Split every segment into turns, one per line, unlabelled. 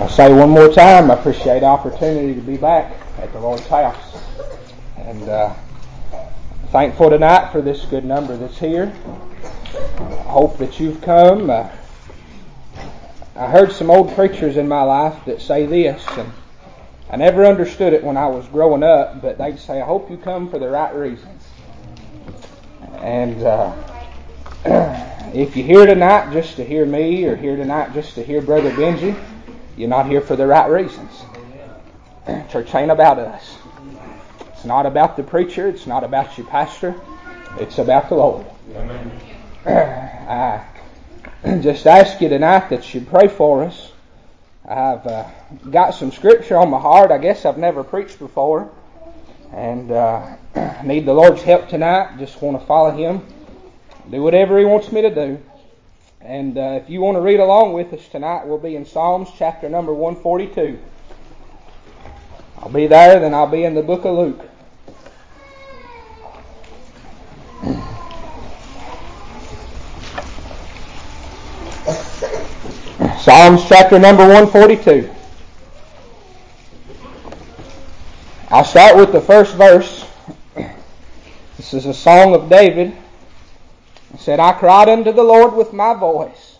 I say one more time, I appreciate the opportunity to be back at the Lord's house. And uh, thankful tonight for this good number that's here. I hope that you've come. Uh, I heard some old preachers in my life that say this, and I never understood it when I was growing up, but they'd say, I hope you come for the right reasons. And uh, if you're here tonight just to hear me or here tonight just to hear Brother Benji, you're not here for the right reasons. Church ain't about us. It's not about the preacher. It's not about your pastor. It's about the Lord. I just ask you tonight that you pray for us. I've uh, got some scripture on my heart. I guess I've never preached before, and uh, need the Lord's help tonight. Just want to follow Him, do whatever He wants me to do. And uh, if you want to read along with us tonight, we'll be in Psalms chapter number 142. I'll be there, then I'll be in the book of Luke. Psalms chapter number 142. I'll start with the first verse. This is a song of David. It said, I cried unto the Lord with my voice,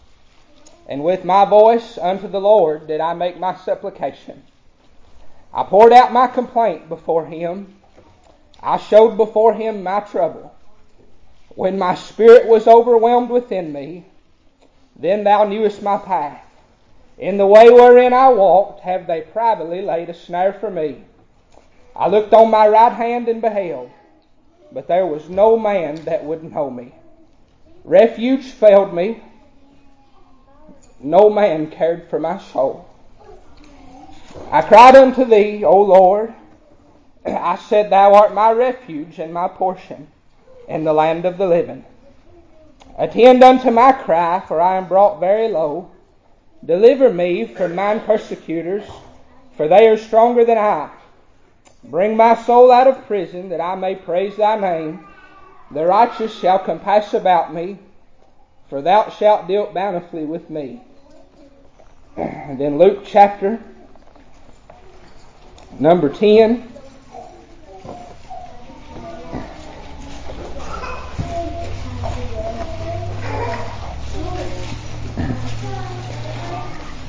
and with my voice unto the Lord did I make my supplication. I poured out my complaint before him. I showed before him my trouble. When my spirit was overwhelmed within me, then thou knewest my path. In the way wherein I walked have they privately laid a snare for me. I looked on my right hand and beheld, but there was no man that would know me. Refuge failed me. No man cared for my soul. I cried unto thee, O Lord. I said, Thou art my refuge and my portion in the land of the living. Attend unto my cry, for I am brought very low. Deliver me from mine persecutors, for they are stronger than I. Bring my soul out of prison, that I may praise thy name. The righteous shall compass about me, for thou shalt deal bountifully with me. And then Luke chapter number 10.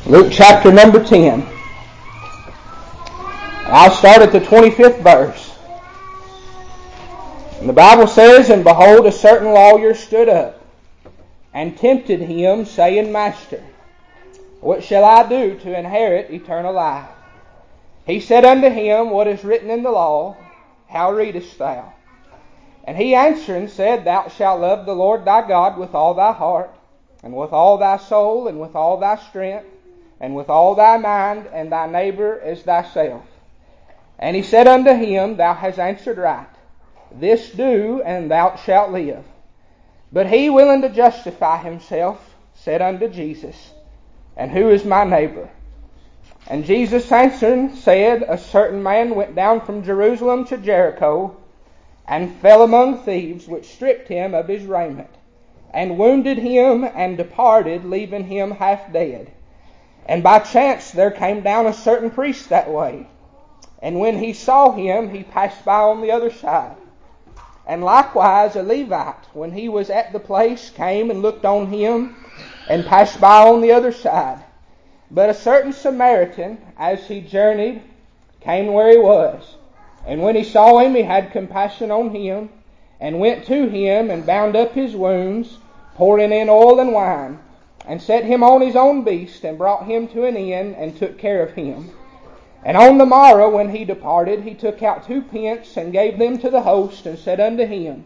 Luke chapter number 10. I'll start at the 25th verse. And the Bible says, And behold, a certain lawyer stood up and tempted him, saying, Master, what shall I do to inherit eternal life? He said unto him, What is written in the law? How readest thou? And he answering said, Thou shalt love the Lord thy God with all thy heart, and with all thy soul, and with all thy strength and with all thy mind, and thy neighbor as thyself. And he said unto him, Thou hast answered right. This do, and thou shalt live. But he, willing to justify himself, said unto Jesus, And who is my neighbor? And Jesus answering said, A certain man went down from Jerusalem to Jericho, and fell among thieves, which stripped him of his raiment, and wounded him, and departed, leaving him half dead. And by chance there came down a certain priest that way. And when he saw him, he passed by on the other side. And likewise a Levite, when he was at the place, came and looked on him, and passed by on the other side. But a certain Samaritan, as he journeyed, came where he was. And when he saw him, he had compassion on him, and went to him, and bound up his wounds, pouring in oil and wine and set him on his own beast, and brought him to an inn, and took care of him. And on the morrow, when he departed, he took out two pence, and gave them to the host, and said unto him,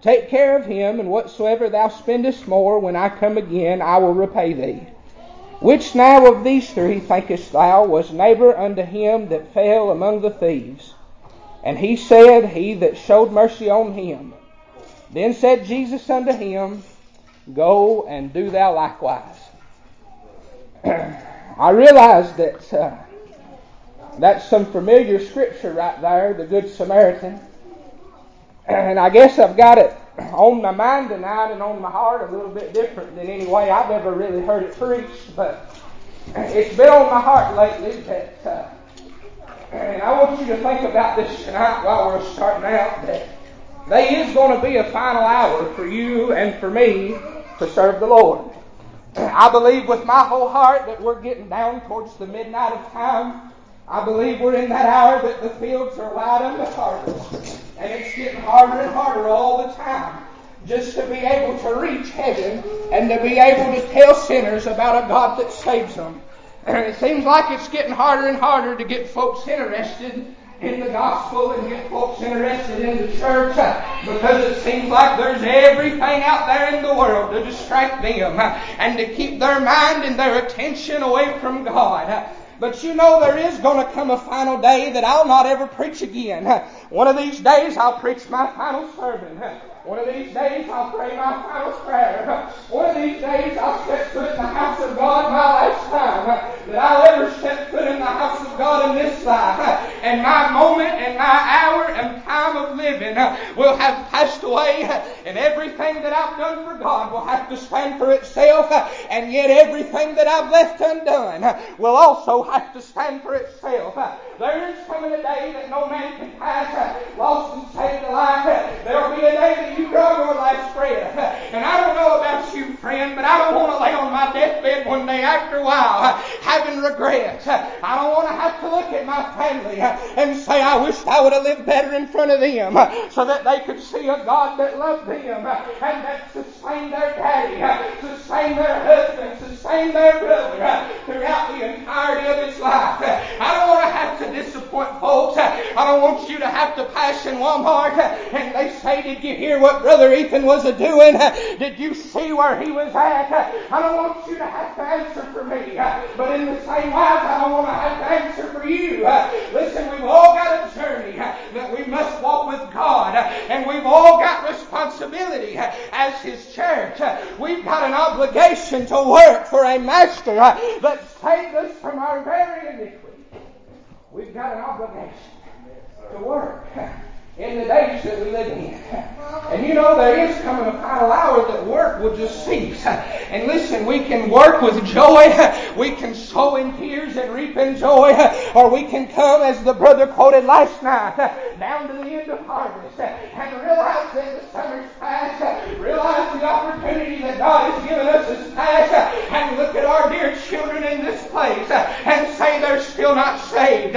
Take care of him, and whatsoever thou spendest more, when I come again, I will repay thee. Which now of these three thinkest thou was neighbor unto him that fell among the thieves? And he said, He that showed mercy on him. Then said Jesus unto him, Go and do thou likewise. I realize that uh, that's some familiar scripture right there, the Good Samaritan. And I guess I've got it on my mind tonight and on my heart a little bit different than any way I've ever really heard it preached. But It's been on my heart lately that, uh, and I want you to think about this tonight while we're starting out, that there is going to be a final hour for you and for me to serve the Lord. I believe with my whole heart that we're getting down towards the midnight of time. I believe we're in that hour that the fields are wide unto harvest. And it's getting harder and harder all the time just to be able to reach heaven and to be able to tell sinners about a God that saves them. And it seems like it's getting harder and harder to get folks interested in the gospel and get folks interested in the church uh, because it seems like there's everything out there in the world to distract them uh, and to keep their mind and their attention away from God. But you know there is going to come a final day that I'll not ever preach again. One of these days I'll preach my final sermon. One of these days I'll pray my final prayer. One of these days I'll step foot in the house of God my last time that I'll ever step foot in the house of God in this life. And my moment and my hour and time of living will have passed away and everything that I've done for God will have to stand for itself and yet everything that I've left undone will also have to stand for itself. There is coming a day that no man can pass lost and saved alive. There'll be a day that you drug your last breath. And I don't know about you, friend, but I don't want to lay on my deathbed one day after a while having regrets. I don't want to have to look at my family and say, I wish I would have lived better in front of them so that they could see a God that loved them and that sustained their daddy, sustained their husband, sustained their brother throughout the entirety of his life. I don't want to have to disappoint folks. I don't want you to have to pass in Walmart and they say, Did you hear what Brother Ethan was a doing? Did you see where he was at? I don't want you to have to answer for me. But in the same way, I don't want to have to answer for you. Listen, we've all got a journey that we must walk with God. And we've all got responsibility as His church. We've got an obligation to work for a master that saved us from our very iniquity. We've got an obligation to work in the days that we live in. And you know, there is coming a final hour that work will just cease. And listen, we can work with joy, we can sow in tears and reap in joy, or we can come, as the brother quoted last night, down to the end of harvest and realize that the summer's past, realize the opportunity that God has given us is past, and look at our dear children in this place and say they're still not saved.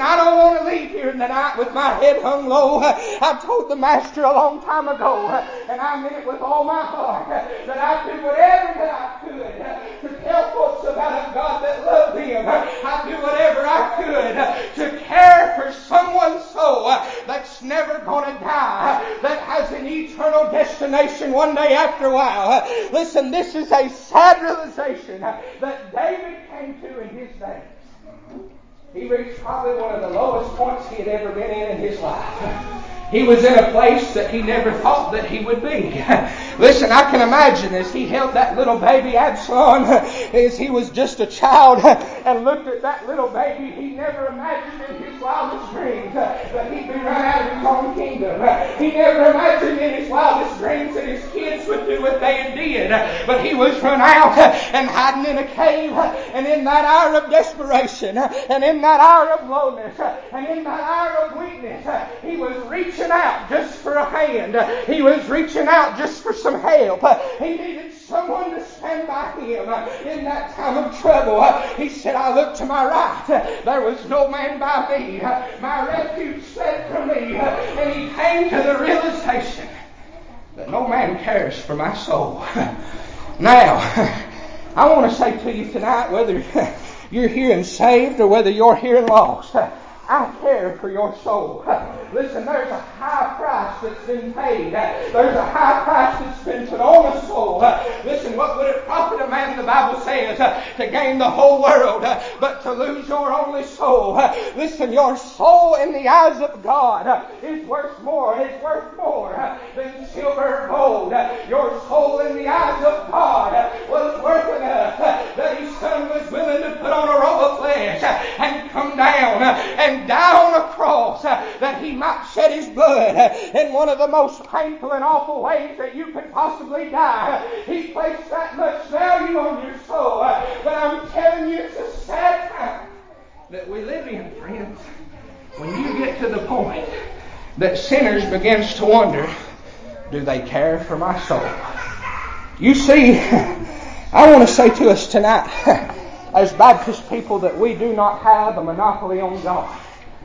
Listen, I don't want to leave here tonight with my head hung low I told the Master a long time ago, and I mean it with all my heart, that I'd do whatever that I could to tell folks about a God that loved them. I'd do whatever I could to care for someone's soul that's never going to die, that has an eternal destination one day after a while. Listen, this is a sad realization that David came to in his day. He reached probably one of the lowest points he had ever been in in his life. He was in a place that he never thought that he would be. Listen, I can imagine as he held that little baby Absalom, as he was just a child, and looked at that little baby, he never imagined in his wildest dreams that he'd be run out of his own kingdom. He never imagined in his wildest dreams that his kids would do what they did. But he was run out and hiding in a cave, and in that hour of desperation, and in that hour of loneliness, and in that hour of weakness, he was reaching reaching out just for a hand. He was reaching out just for some help. He needed someone to stand by him in that time of trouble. He said, I looked to my right. There was no man by me. My refuge fled from me. And he came to the realization that no man cares for my soul. Now, I want to say to you tonight, whether you're here and saved or whether you're here and lost, I care for your soul. Listen, there's a high price that's been paid. There's a high price that's been put on a soul. Listen, what would it profit a man, the Bible says, to gain the whole world, but to lose your only soul? Listen, your soul in the eyes of God is worth more. It's worth more than silver gold. Your soul in the eyes of God was worth enough that His Son was willing to put on a robe of flesh and come down and die on a cross uh, that He might shed His blood. Uh, in one of the most painful and awful ways that you could possibly die. He placed that much value on your soul. Uh, but I'm telling you, it's a sad time that we live in, friends. When you get to the point that sinners begins to wonder, do they care for my soul? You see, I want to say to us tonight, as Baptist people, that we do not have a monopoly on God.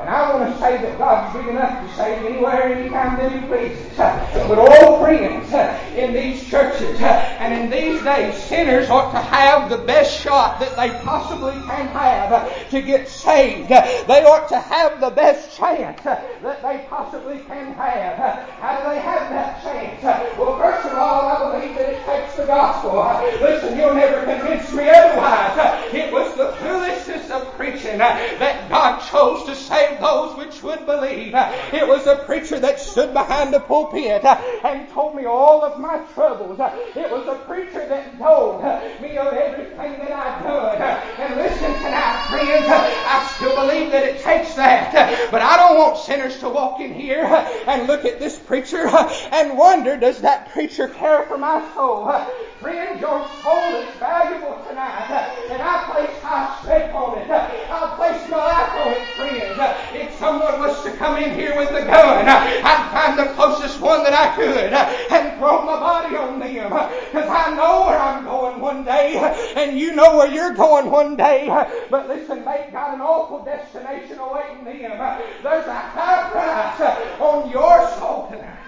And I want to say that God's big enough to save anywhere, anytime that He pleases. But all friends, in these churches and in these days, sinners ought to have the best shot that they possibly can have to get saved. They ought to have the best chance that they possibly can have. How do they have that chance? Well, first of all, I believe that it takes the gospel. Listen, you'll never convince me otherwise. It was the foolishness of preaching that God chose to save those which would believe. It was a preacher that stood behind the pulpit and told me all of my troubles. It was a preacher that told me of everything that I'd done. And listen tonight, friends, I still believe that it takes that. But I don't want sinners to walk in here and look at this preacher and wonder, does that preacher care for my soul? Friends, your soul is valuable tonight. And I place high stake on it. I place my life on it, friends. If someone was to come in here with a gun, I'd find the closest one that I could and throw my body on them. Because I know where I'm going one day, and you know where you're going one day. But listen, they've got an awful destination awaiting them. There's a high price on your soul tonight.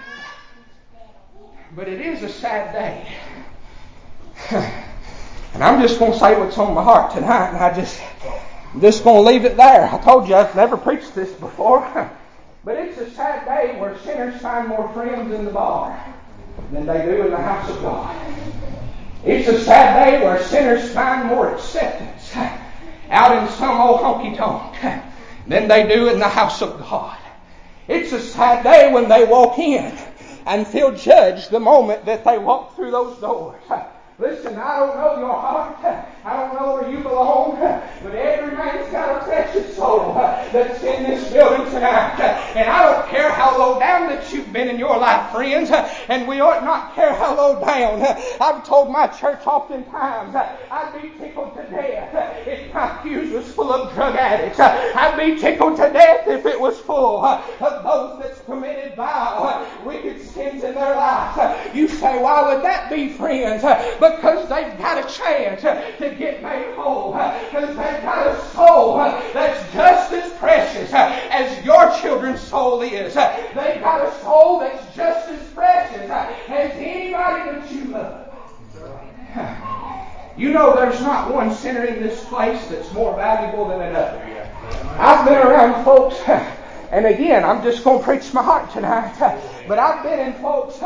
But it is a sad day. And I'm just going to say what's on my heart tonight, and I just I'm just going to leave it there. I told you I've never preached this before. but it's a sad day where sinners find more friends in the bar than they do in the house of God. It's a sad day where sinners find more acceptance out in some old honky tonk than they do in the house of God. It's a sad day when they walk in and feel judged the moment that they walk through those doors. Listen, I don't know your heart. I don't know where you belong. But every man's got a precious soul that's in this building tonight. And I don't care how low down that you've been in your life, friends. And we ought not care how low down. I've told my church oftentimes I'd be tickled to death if my pews was full of drug addicts. I'd be tickled to death if it was full of those that's committed vile, wicked sins in their lives. You say, why would that be, friends? because they've got a chance to get made whole. Because they've got a soul that's just as precious as your children's soul is. They've got a soul that's just as precious as anybody that you love. You know there's not one sinner in this place that's more valuable than another. I've been around folks, and again, I'm just going to preach my heart tonight, but I've been in folks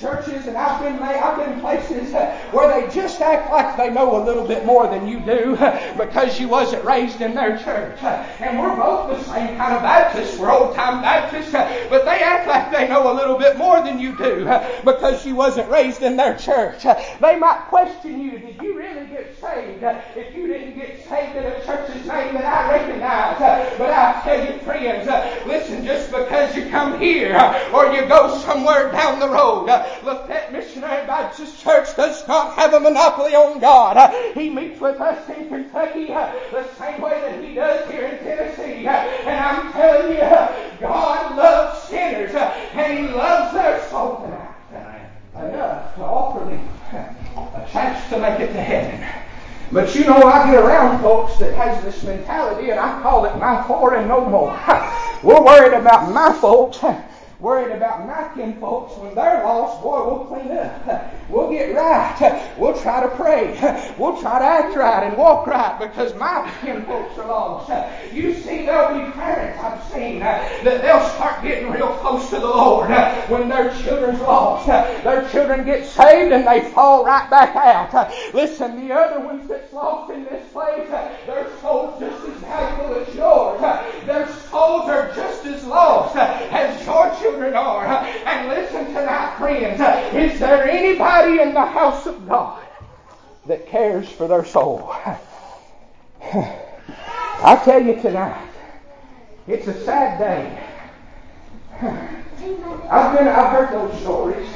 churches and I've been I've been places uh, where they just act like they know a little bit more than you do uh, because you wasn't raised in their church. Uh, and we're both the same kind of Baptists. We're old time Baptists, but they act like they know a little bit more than you do because you wasn't raised in their church. They might question you, did you really get saved if you didn't get saved in a church's name that I recognize? But I tell you, friends, listen, just because you come here or you go somewhere down the road, Lafayette Missionary Baptist Church does not have a monopoly on God. He meets with us in Kentucky uh, the same way that He does here in Tennessee. And I'm telling you, uh, God loves sinners uh, and He loves their soul. Enough to offer them a chance to make it to heaven. But you know, I get around folks that has this mentality, and I call it my four and no more. We're worried about my folks worried about my kin folks when they're lost, boy, we'll clean up. We'll get right. We'll try to pray. We'll try to act right and walk right because my kin folks are lost. You see, there'll be parents I've seen uh, that they'll start getting real close to the Lord uh, when their children's lost. Uh, their children get saved and they fall right back out. Listen, the other ones that's lost in this place, their souls just as valuable as yours. Souls are just as lost as your children are. And listen tonight, friends. Is there anybody in the house of God that cares for their soul? I tell you tonight, it's a sad day I've been, I've heard those stories.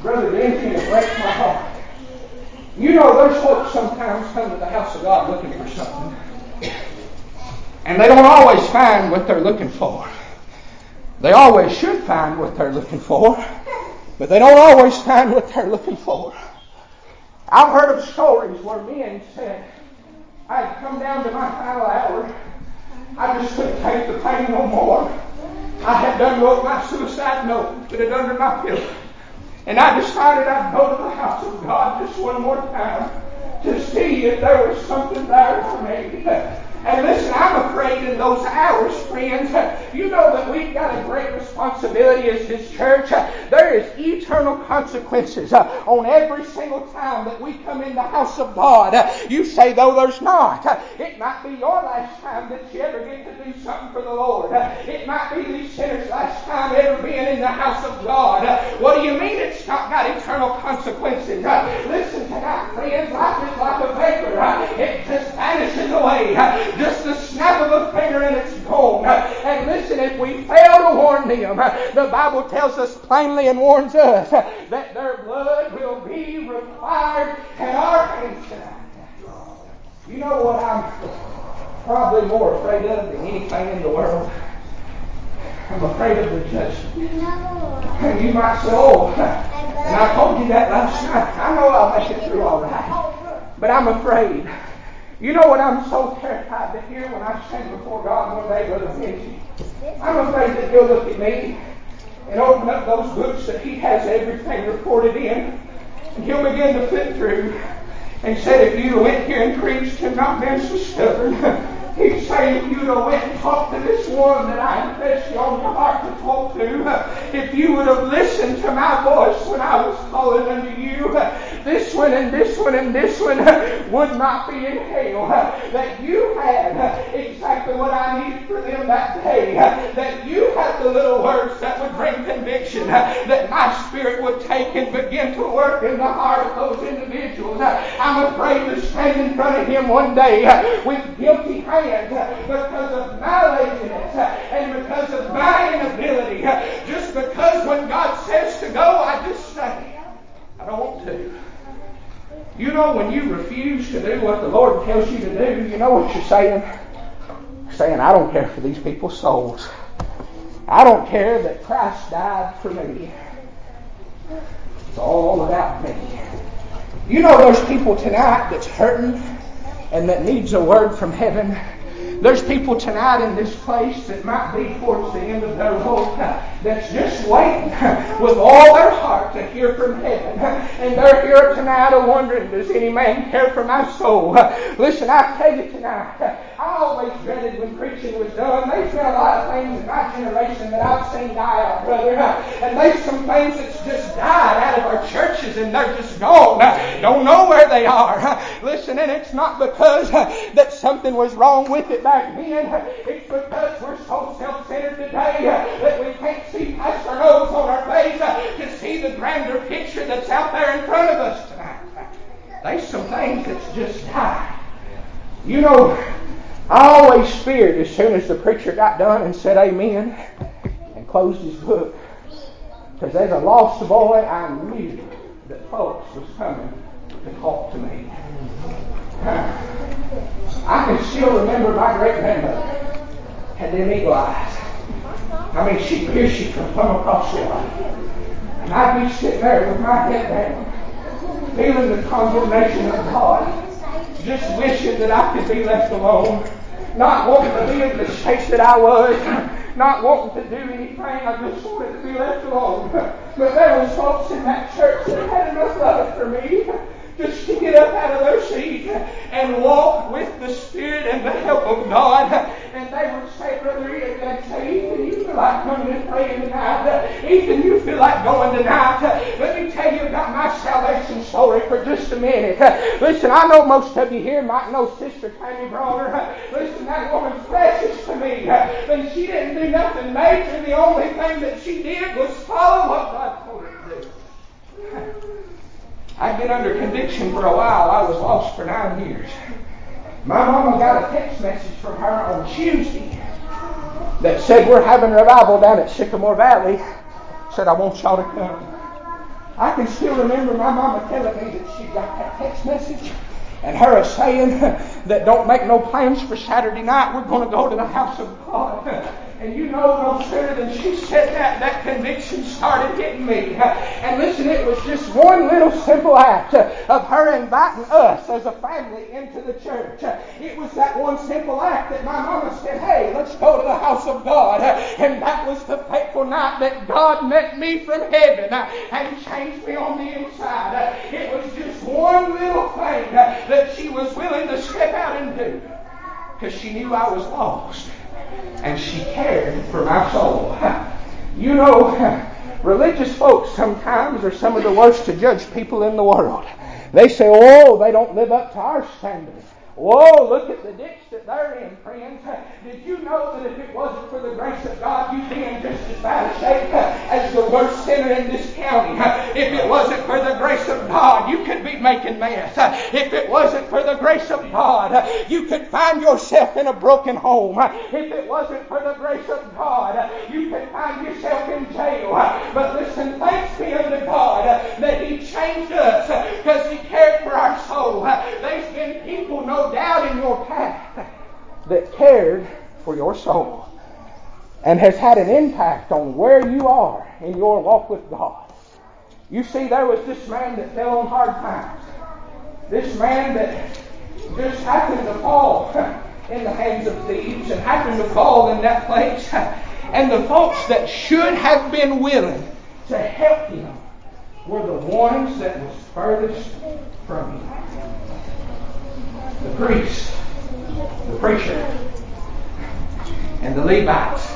Brother Benji, it breaks my heart. You know, there's folks sometimes come to the house of God looking for something. And they don't always find what they're looking for. They always should find what they're looking for, but they don't always find what they're looking for. I've heard of stories where men said, I had come down to my final hour. I just couldn't take the pain no more. I had done wrote my suicide note, put it under my pillow. And I decided I'd go to the house of God just one more time to see if there was something there for me. And listen, I'm afraid in those hours, friends, uh, you know that we've got a great responsibility as His church. Uh, there is eternal consequences uh, on every single time that we come in the house of God. You say, though there's not. It might be your last time that you ever get to do something for the Lord. It might be these sinners' last time ever being in the house of God. What do you mean it's not got eternal consequences? Listen tonight, friends, life is like a vapor. It just vanishes away just the snap of a finger and it's gone. And listen, if we fail to warn them, the Bible tells us plainly and warns us that their blood will be required at our hands tonight. You know what I'm probably more afraid of than anything in the world? I'm afraid of the judgment. And you might say, oh, and I told you that last night. I know I'll make it through all right. But I'm afraid you know what I'm so terrified hear when I stand before God one day, Brother Benji? I'm afraid that He'll look at me and open up those books that He has everything recorded in, and He'll begin to flip through and said, if you went here and preached and not been so stubborn, He's saying if you'd have went and talked to this one that I impressed you on your heart to talk to, if you would have listened to my voice when I was calling unto you, this one and this one and this one uh, would not be in hell. Uh, that you had uh, exactly what I needed for them that day. That you had the little words that would bring conviction. That my spirit would take and begin to work in the heart of those individuals. I'm afraid to stand in front of Him one day with guilty hands because of my laziness and because of my inability. Just because when God says to go, I just say, I don't want to. You know, when you refuse to do what the Lord tells you to do, you know what you're saying? You're saying, I don't care for these people's souls. I don't care that Christ died for me. It's all about me. You know, there's people tonight that's hurting and that needs a word from heaven there's people tonight in this place that might be towards the end of their rope uh, that's just waiting uh, with all their heart to hear from heaven. Uh, and they're here tonight wondering, does any man care for my soul? Listen, I tell you tonight, I always dreaded when preaching was done. There's been a lot of things in my generation that I've seen die out, brother. And there's some things that's just died out of our churches and they're just gone. Don't know where they are. Listen, and it's not because that something was wrong with it back then. It's because we're so self-centered today that we can't see past our nose on our face to see the grander picture that's out there in front of us tonight. There's some things that's just died. You know, I always feared as soon as the preacher got done and said amen and closed his book. Because as a lost boy, I knew that folks was coming to talk to me. I can still remember my great grandmother had them eagle eyes. I mean, she pierced you from plumb across the eye. And I'd be sitting there with my head down, feeling the condemnation of God, just wishing that I could be left alone, not wanting to be in the shape that I was, not wanting to do anything. I just wanted to be left alone. But there was folks in that church that had enough love for me to get up out of their seat and walk with the Spirit and the help of God. And they would say, Brother Ian, they'd say, Ethan, you feel like coming and praying tonight. Ethan, you feel like going tonight. Let me tell you about my salvation story for just a minute. Listen, I know most of you here might know Sister Tammy Bronner. Listen, that woman's precious to me. And she didn't do nothing major. The only thing that she did was follow what God told her to do. I'd been under conviction for a while. I was lost for nine years. My mama got a text message from her on Tuesday that said we're having revival down at Sycamore Valley said, I want y'all to come. I can still remember my mama telling me that she got that text message and her saying that don't make no plans for Saturday night. We're going to go to the house of God. And you know, no sooner than she said that, that conviction started hitting me. And listen, it was just one little simple act of her inviting us as a family into the church. It was that one simple act that my mama said, hey, let's go to the house of God. And that was the fateful night that God met me from heaven and changed me on the inside. It was just one little thing that she was willing to step out and do because she knew I was lost and she cared for my soul. You know, religious folks sometimes are some of the worst to judge people in the world. They say, oh, they don't live up to our standards. Whoa, look at the ditch that they're in, friends. Did you know that if it wasn't for the grace of God, you'd be in just as bad a shape as the worst sinner in this county? If it wasn't for the grace of God, you could be making mess. If it wasn't for the grace of God, you could find yourself in a broken home. If it wasn't for the grace of God, you could find yourself in jail. But listen, thanks be unto God that He changed us because He cared for our soul. There's been people know doubt in your path that cared for your soul and has had an impact on where you are in your walk with God. You see, there was this man that fell on hard times. This man that just happened to fall in the hands of thieves and happened to fall in that place. And the folks that should have been willing to help him were the ones that was furthest from him the priest, the preacher, and the Levites.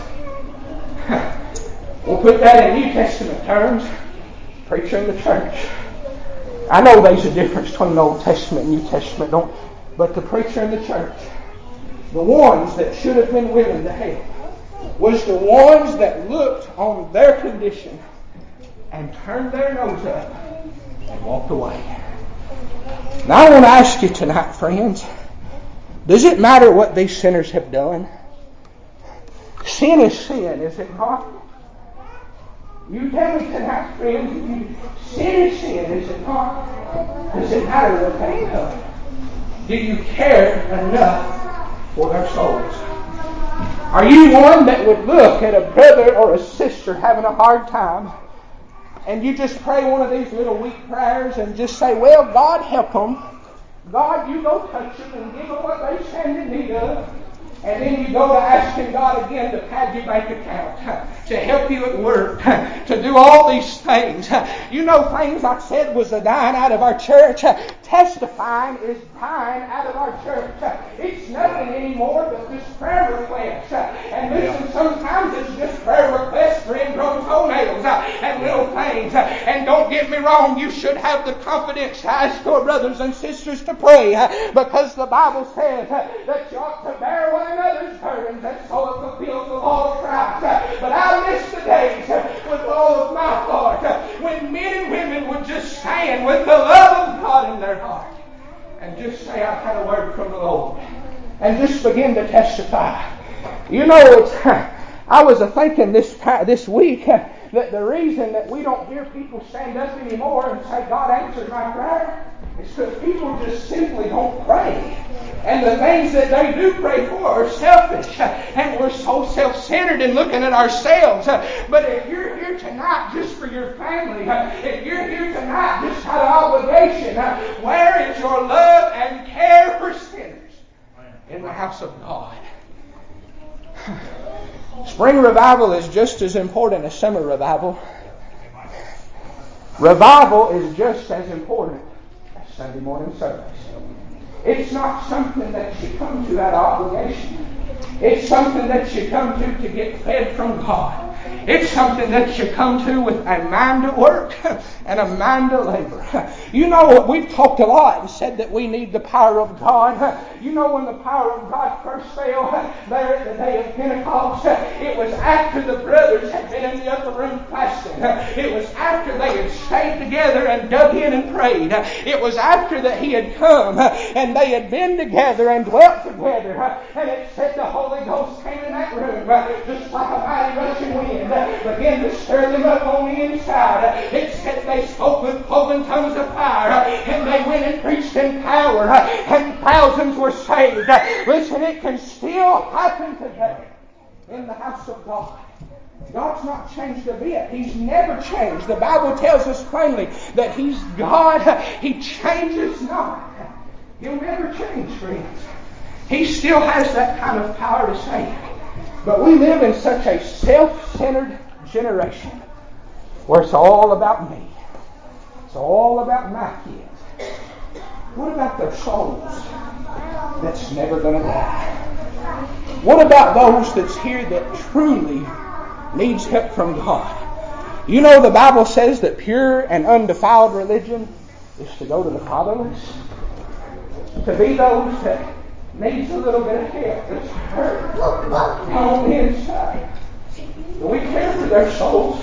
we'll put that in New Testament terms. Preacher and the church. I know there's a difference between the Old Testament and New Testament, don't, but the preacher and the church, the ones that should have been willing to help, was the ones that looked on their condition and turned their nose up and walked away. Now I want to ask you tonight, friends, does it matter what these sinners have done? Sin is sin, is it not? You tell me tonight, friends, sin is sin, is it not? Does it matter what they've done? Do you care enough for their souls? Are you one that would look at a brother or a sister having a hard time and you just pray one of these little weak prayers and just say, Well, God help them. God, you go touch them and give them what they stand in need of. And then you go to asking God again to pad your bank account, to help you at work, to do all these things. You know, things I said was the dying out of our church. Testifying is dying out of our church. It's nothing anymore but just prayer requests. And listen, sometimes it's just prayer requests for ingrown toenails and little things. And don't get me wrong, you should have the confidence to ask your brothers and sisters to pray because the Bible says that you ought to bear one another's burdens, and so it fulfills the law of Christ. But I miss the days with all of my heart when men and women would just stand with the love of God in their heart and just say, I've had a word from the Lord. And just begin to testify. You know, it's, I was thinking this, this week that the reason that we don't hear people stand up anymore and say, God answered my prayer, is because people just simply don't pray. And the things that they do pray for are selfish. And we're so self centered in looking at ourselves. But if you're here tonight just for your family, if you're here tonight just out of obligation, where is your love and care for sinners in the house of God? Spring revival is just as important as summer revival. Revival is just as important Sunday morning service. It's not something that you come to out of obligation. It's something that you come to to get fed from God. It's something that you come to with a mind to work and a mind to labor. You know, we've talked a lot and said that we need the power of God. You know, when the power of God first fell there at the day of Pentecost, it was after the brothers had been in the upper room fasting. It was after they had stayed together and dug in and prayed. It was after that he had come and they had been together and dwelt together. And it said the Holy Ghost came in that room just like a mighty rushing wind. began to stir them up on the inside. It said they spoke with cloven tongues of fire, and they went and preached in power, and thousands were saved. Listen, it can still happen today in the house of God. God's not changed a bit. He's never changed. The Bible tells us plainly that He's God. He changes not. He'll never change, friends. He still has that kind of power to save. But we live in such a self-centered generation where it's all about me. It's all about my kids. What about their souls that's never going to die? What about those that's here that truly needs help from God? You know the Bible says that pure and undefiled religion is to go to the fatherless, to be those that needs a little bit of help that's hurt on the inside. Do we care for their souls?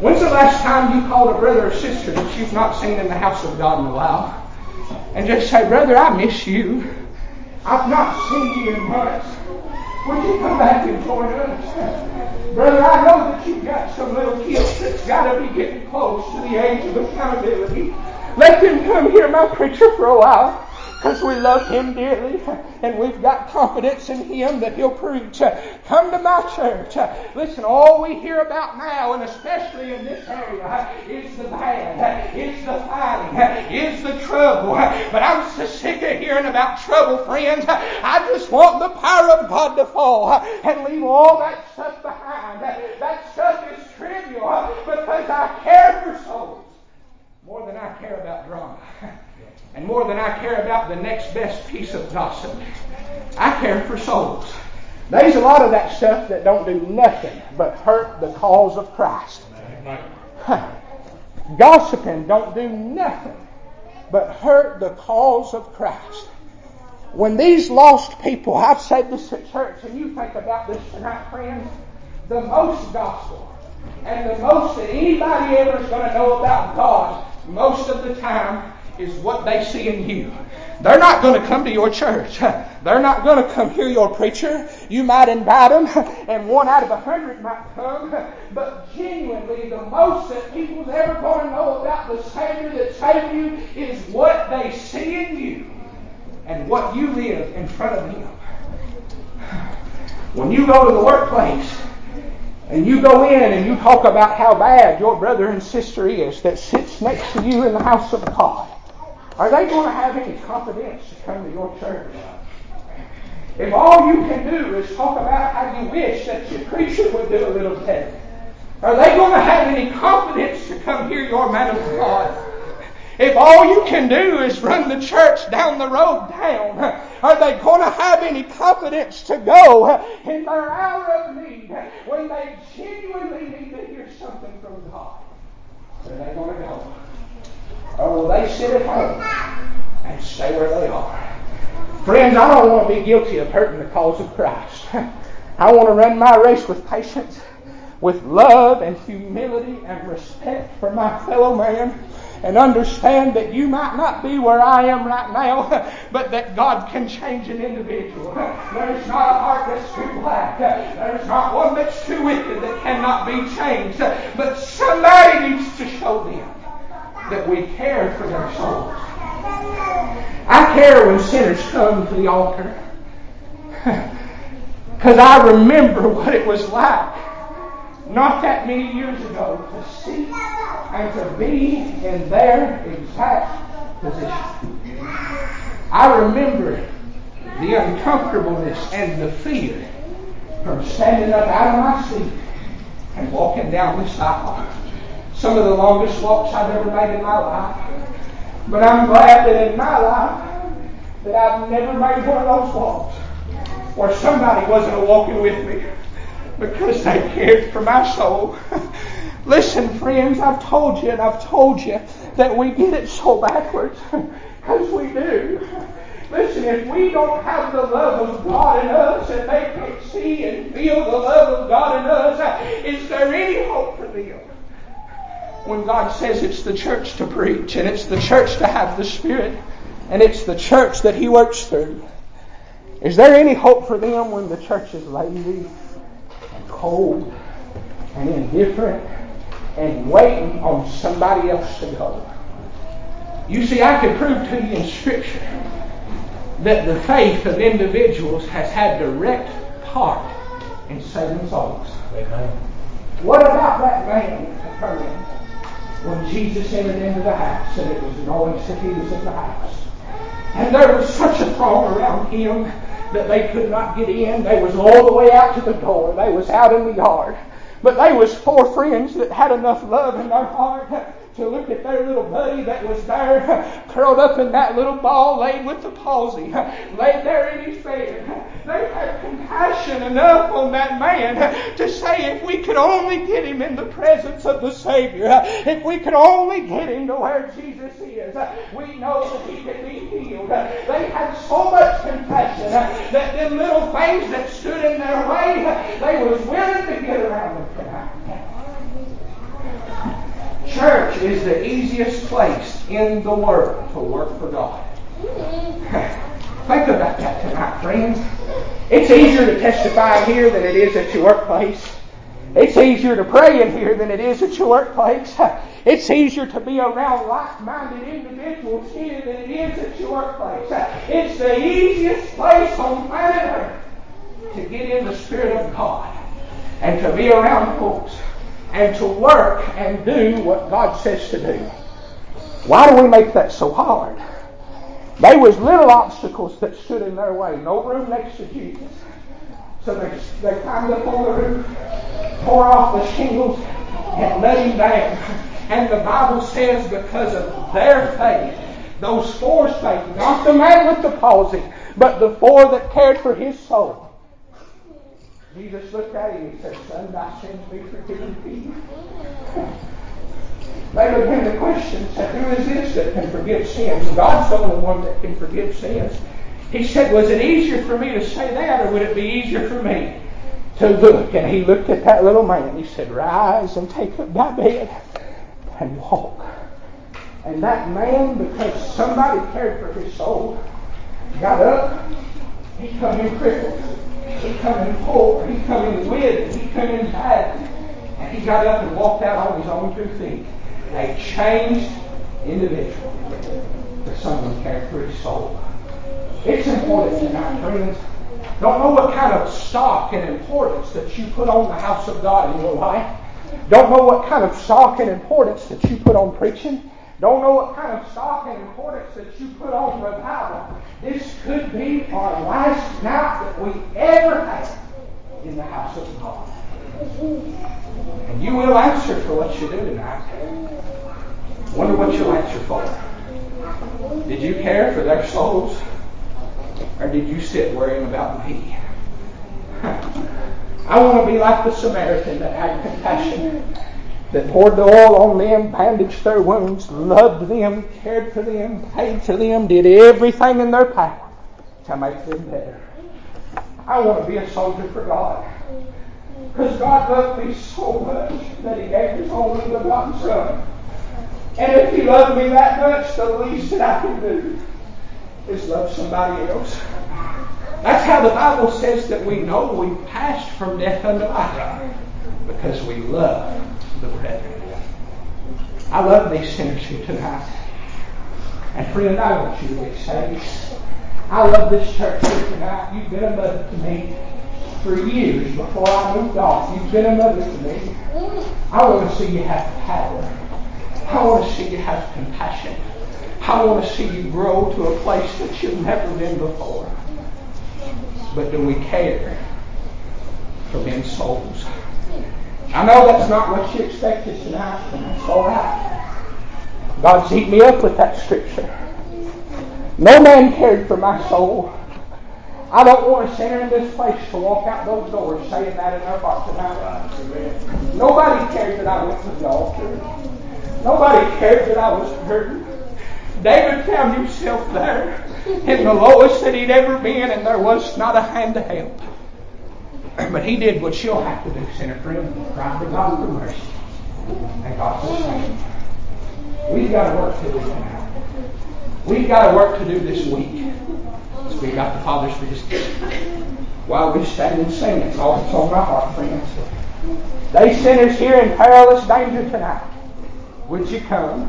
When's the last time you called a brother or sister that you've not seen in the house of God in a while? And just say, Brother, I miss you. I've not seen you in months. Would you come back and join us? Brother, I know that you've got some little kids that's got to be getting close to the age of accountability. Let them come hear my preacher for a while because we love Him dearly and we've got confidence in Him that He'll preach. Come to my church. Listen, all we hear about now, and especially in this area, is the bad, is the fighting, is the trouble. But I'm so sick of hearing about trouble, friends. I just want the power of God to fall and leave all that stuff behind. That stuff is trivial because I care for souls more than I care about drama and more than I care about the next best piece of gossip. I care for souls. There's a lot of that stuff that don't do nothing but hurt the cause of Christ. Gossiping don't do nothing but hurt the cause of Christ. When these lost people, I've said this at church, and you think about this tonight, friends, the most gospel and the most that anybody ever is going to know about God most of the time is what they see in you. They're not going to come to your church. They're not going to come hear your preacher. You might invite them, and one out of a hundred might come. But genuinely, the most that people's ever going to know about the Savior that saved you is what they see in you and what you live in front of Him. When you go to the workplace, and you go in and you talk about how bad your brother and sister is that sits next to you in the house of God, are they going to have any confidence to come to your church? If all you can do is talk about how you wish that your preacher would do a little better, are they going to have any confidence to come hear your man of God? If all you can do is run the church down the road down, are they going to have any confidence to go in their hour of need when they genuinely need to hear something from God? Are they going to go? Or will they sit at home and stay where they are? Friends, I don't want to be guilty of hurting the cause of Christ. I want to run my race with patience, with love and humility and respect for my fellow man and understand that you might not be where I am right now, but that God can change an individual. There's not a heart that's too black. There's not one that's too wicked that cannot be changed. But somebody needs to show them that we care for their souls. I care when sinners come to the altar. Because I remember what it was like not that many years ago to see and to be in their exact position. I remember the uncomfortableness and the fear from standing up out of my seat and walking down this aisle. Some of the longest walks I've ever made in my life. But I'm glad that in my life that I've never made one of those walks where somebody wasn't walking with me because they cared for my soul. Listen, friends, I've told you and I've told you that we get it so backwards. Because we do. Listen, if we don't have the love of God in us and they can't see and feel the love of God in us, is there any hope for them? When God says it's the church to preach and it's the church to have the Spirit and it's the church that He works through, is there any hope for them when the church is lazy and cold and indifferent and waiting on somebody else to go. You see, I can prove to you in Scripture that the faith of individuals has had direct part in saving souls. Amen. What about that man, Capernaum, when Jesus entered into the house and it was noise that he was in the house? And there was such a throng around him that they could not get in. They was all the way out to the door. They was out in the yard. But they was four friends that had enough love in their heart to look at their little buddy that was there, curled up in that little ball, laid with the palsy, laid there in his bed. They had compassion enough on that man to say, if we could only get him in the presence of the Savior, if we could only get him to where Jesus is, we know that he can be healed. They had so much compassion that them little things that stood in their way, they was willing to get around them tonight. Church is the easiest place in the world to work for God. Think about that tonight, friends. It's easier to testify here than it is at your workplace. It's easier to pray in here than it is at your workplace. It's easier to be around like-minded individuals here than it is at your workplace. It's the easiest place on planet Earth to get in the Spirit of God and to be around folks and to work and do what God says to do. Why do we make that so hard? There was little obstacles that stood in their way. No room next to Jesus. So they, they climbed up on the roof, tore off the shingles, and let him down. And the Bible says because of their faith, those four's faith, not the man with the palsy, but the four that cared for his soul, Jesus looked at him and said, Son, thy sins be forgiven thee. They began to question, said, Who is this that can forgive sins? God's the only one that can forgive sins. He said, Was it easier for me to say that, or would it be easier for me to look? And he looked at that little man. He said, Rise and take up thy bed and walk. And that man, because somebody cared for his soul, got up. He come in crippled. He come in poor. He come in with. He come in bad. And he got up and walked out on his own two feet. A changed individual. But someone cared for his soul. It's important tonight, friends. Don't know what kind of stock and importance that you put on the house of God in your life. Don't know what kind of stock and importance that you put on preaching. Don't know what kind of stock and importance that you put on revival. This could be our last night that we ever have in the house of God. And you will answer for what you do tonight. Wonder what you'll answer for. Did you care for their souls? Or did you sit worrying about me? I want to be like the Samaritan that had compassion that poured the oil on them, bandaged their wounds, loved them, cared for them, paid for them, did everything in their power to make them better. I want to be a soldier for God. Because God loved me so much that He gave His only begotten Son. And if He loved me that much, the least that I can do is love somebody else. That's how the Bible says that we know we've passed from death unto life. Because we love I love these sinners here tonight. And friend, I want you to be saved. I love this church here tonight. You've been a mother to me for years before I moved off. You've been a mother to me. I want to see you have power. I want to see you have compassion. I want to see you grow to a place that you've never been before. But do we care for men's souls? I know that's not what you expected tonight, and that's all right. God's eat me up with that scripture. No man cared for my soul. I don't want a sinner in this place to walk out those doors saying that in their heart tonight. Nobody cared that I went to the altar. Nobody cared that I was hurting. David found himself there in the lowest that he'd ever been, and there was not a hand to help. But he did what she'll have to do, sinner friend. To God for mercy. And the same. We've got to work to do tonight. We've got to work to do this week. As we got the Father's business. While we stand and sing, it's all that's on my heart, friends. They sinners here in perilous danger tonight. Would you come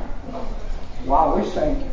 while we sing?